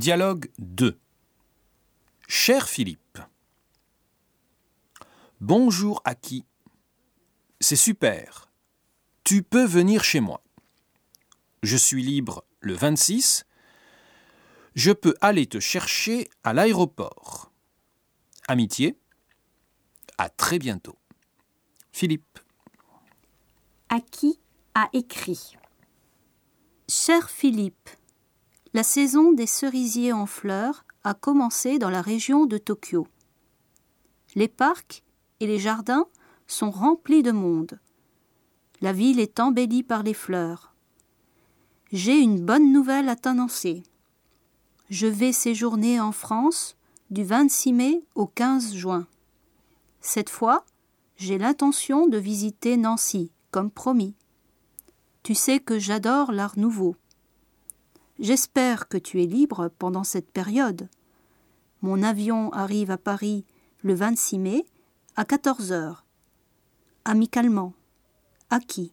Dialogue 2 Cher Philippe, Bonjour Aki. C'est super. Tu peux venir chez moi. Je suis libre le 26. Je peux aller te chercher à l'aéroport. Amitié. À très bientôt. Philippe. Aki a écrit? Cher Philippe, la saison des cerisiers en fleurs a commencé dans la région de Tokyo. Les parcs et les jardins sont remplis de monde. La ville est embellie par les fleurs. J'ai une bonne nouvelle à t'annoncer. Je vais séjourner en France du 26 mai au 15 juin. Cette fois, j'ai l'intention de visiter Nancy, comme promis. Tu sais que j'adore l'art nouveau. J'espère que tu es libre pendant cette période. Mon avion arrive à Paris le 26 mai à 14 heures. Amicalement. Aki.